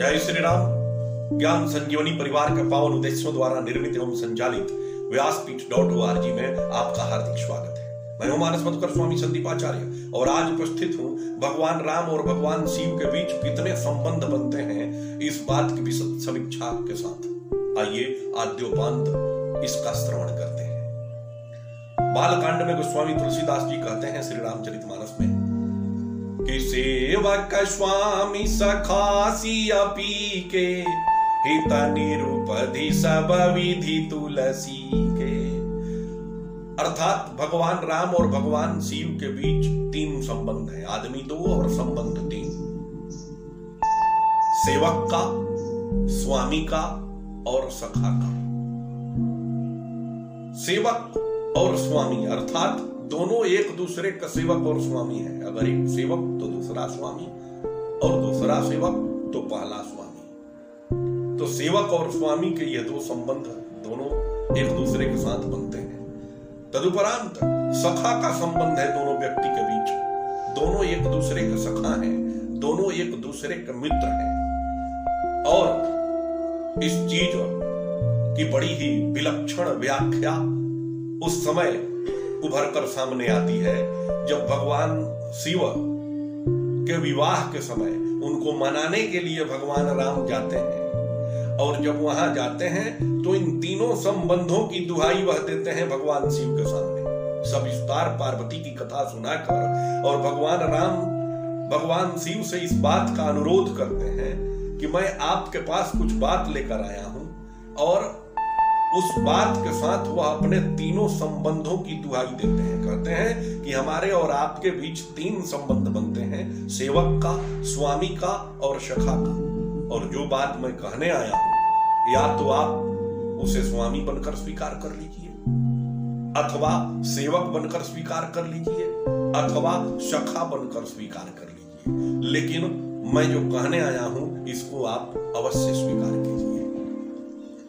जय श्री राम। ज्ञान संजीवनी परिवार के पावन उद्देश्यों द्वारा निर्मित एवं संचालित व्यासपीठ डॉट ओ में आपका हार्दिक स्वागत है। मैं हूँ मानस मधुकर स्वामी संदीपाचार्य और आज उपस्थित हूँ भगवान राम और भगवान शिव के बीच कितने संबंध बनते हैं इस बात की विशद समीक्षा के साथ। आइए आद्योपांत इसका श्रवण करते हैं। बालकांड में गोस्वामी तुलसीदास जी कहते हैं श्री रामचरित मानस में सेवक स्वामी सखासी पी के हित निरुपधि सब विधि तुलसी के। अर्थात भगवान राम और भगवान शिव के बीच तीन संबंध है। आदमी दो और संबंध तीन। सेवक का, स्वामी का और सखा का। सेवक और स्वामी, अर्थात दोनों एक दूसरे का सेवक और स्वामी है। अगर एक सेवक तो दूसरा स्वामी, और दूसरा सेवक तो पहला स्वामी। तो सेवक और स्वामी के ये दो संबंध दोनों एक दूसरे के साथ बनते हैं। तदुपरांत सखा का संबंध है दोनों व्यक्ति के बीच। दोनों एक दूसरे के सखा हैं, दोनों एक दूसरे के मित्र हैं। और इस चीज़ की बड़ी ही विलक्षण व्याख्या उस समय उभर कर सामने आती है। जब भगवान शिव के विवाह के समय उनको मनाने के लिए भगवान राम जाते हैं और जब वहाँ जाते हैं तो इन तीनों संबंधों की दुहाई वह देते हैं भगवान शिव के सामने। सब विस्तार पार्वती की कथा सुनाकर और भगवान राम, भगवान शिव से इस बात का अनुरोध करते हैं कि मैं आपके पास कुछ बात लेकर आया हूँ और उस बात के साथ वह अपने तीनों संबंधों की दुहाई देते हैं। कहते हैं कि हमारे और आपके बीच तीन संबंध बनते हैं, सेवक का, स्वामी का और शखा का। और जो बात मैं कहने आया हूँ, या तो आप उसे स्वामी बनकर स्वीकार कर लीजिए, अथवा सेवक बनकर स्वीकार कर लीजिए, अथवा शखा बनकर स्वीकार कर लीजिए। लेकिन मैं जो कहने आया हूँ, इसको आप अवश्य स्वीकार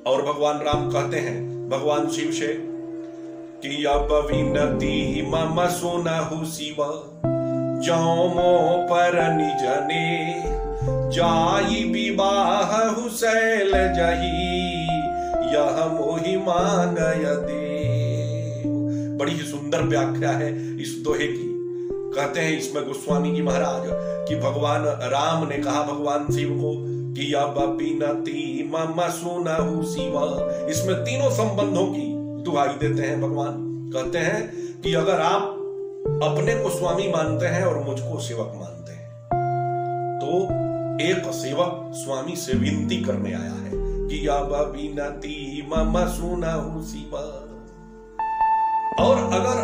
और भगवान राम कहते हैं, भगवान शिव से कि मम सुनहु शिव जौमो पर निजने जाई विवाह हुसैल जही, यह मोहि दे बड़ी ही सुंदर व्याख्या है इस दोहे की। कहते हैं इसमें गोस्वामी जी महाराज कि भगवान राम ने कहा, भगवान शिव को बिनती मम सुनहु शिव इसमें तीनों संबंधों की दुहाई देते हैं भगवान। कहते हैं कि अगर आप अपने को स्वामी मानते हैं और मुझको सेवक मानते हैं तो एक सेवक स्वामी से विनती करने आया है। कि मम सुनहु शिव और अगर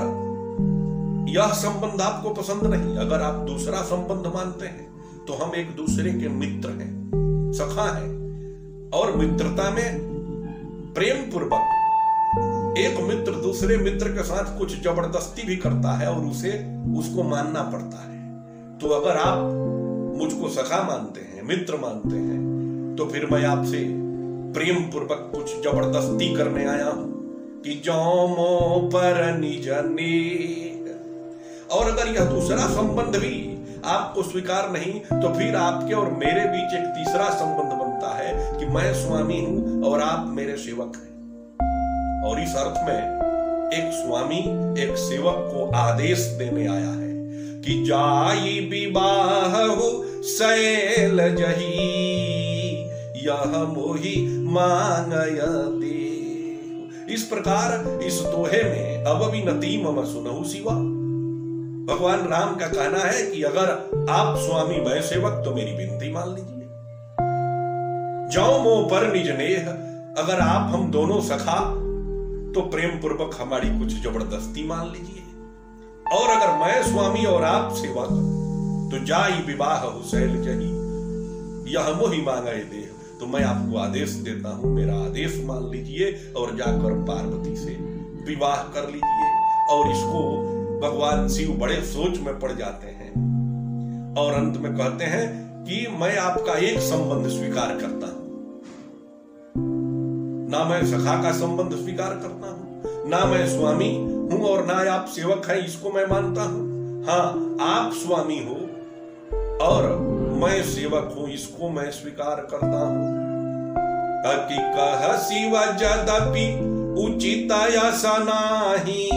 यह संबंध आपको पसंद नहीं, अगर आप दूसरा संबंध मानते हैं तो हम एक दूसरे के मित्र हैं। सखा है और मित्रता में प्रेम पूर्वक एक मित्र दूसरे मित्र के साथ कुछ ज़बरदस्ती भी करता है और उसे, उसको मानना पड़ता है। तो अगर आप मुझको सखा मानते हैं, मित्र मानते हैं तो फिर मैं आपसे प्रेम पूर्वक कुछ ज़बरदस्ती करने आया हूँ कि जौमो पर और अगर यह दूसरा संबंध भी आपको स्वीकार नहीं तो फिर आपके और मेरे बीच एक तीसरा संबंध बनता है कि मैं स्वामी हूँ और आप मेरे सेवक हैं। और इस अर्थ में एक स्वामी, एक सेवक को आदेश देने आया है कि जाई विवाह हो सैल जही, यह मोही मांगय दे इस प्रकार इस दोहे में अब भी नती मम सुनहु सिवा। भगवान राम का कहना है कि अगर आप स्वामी मैं सेवक तो मेरी विनती मान लीजिए। जाओ मो पर निज नेह, अगर आप हम दोनों सखा तो प्रेम पूर्वक हमारी कुछ ज़बरदस्ती मान लीजिए। और अगर मैं स्वामी और आप सेवक तो जाई विवाह हुसैल जही यह मोही मांगे दे तो मैं आपको आदेश देता हूँ, मेरा आदेश मान लीजिए, और जाकर पार्वती से विवाह कर लीजिए। और इसको भगवान शिव बड़े सोच में पड़ जाते हैं और अंत में कहते हैं कि मैं आपका एक संबंध स्वीकार करता हूँ। ना मैं सखा का संबंध स्वीकार करता हूँ, ना मैं स्वामी हूँ और ना आप सेवक हैं, इसको मैं मानता हूँ। हाँ आप स्वामी हो और मैं सेवक हूँ, इसको मैं स्वीकार करता हूँ। कह शिव जदपि उचित ऐसा नाही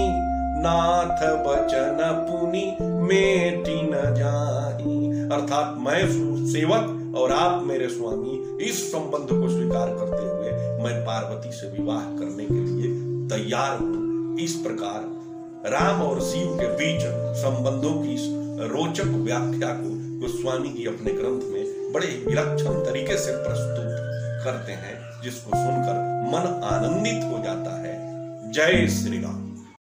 नाथ बचन पुनि मेटी न जाही। अर्थात मैं सेवक और आप मेरे स्वामी, इस संबंध को स्वीकार करते हुए मैं पार्वती से विवाह करने के लिए तैयार हूँ। इस प्रकार राम और शिव के बीच संबंधों की रोचक व्याख्या को गोस्वामी जी अपने ग्रंथ में बड़े विलक्षण तरीके से प्रस्तुत करते हैं, जिसको सुनकर मन आनंदित हो जाता है। जय श्री राम।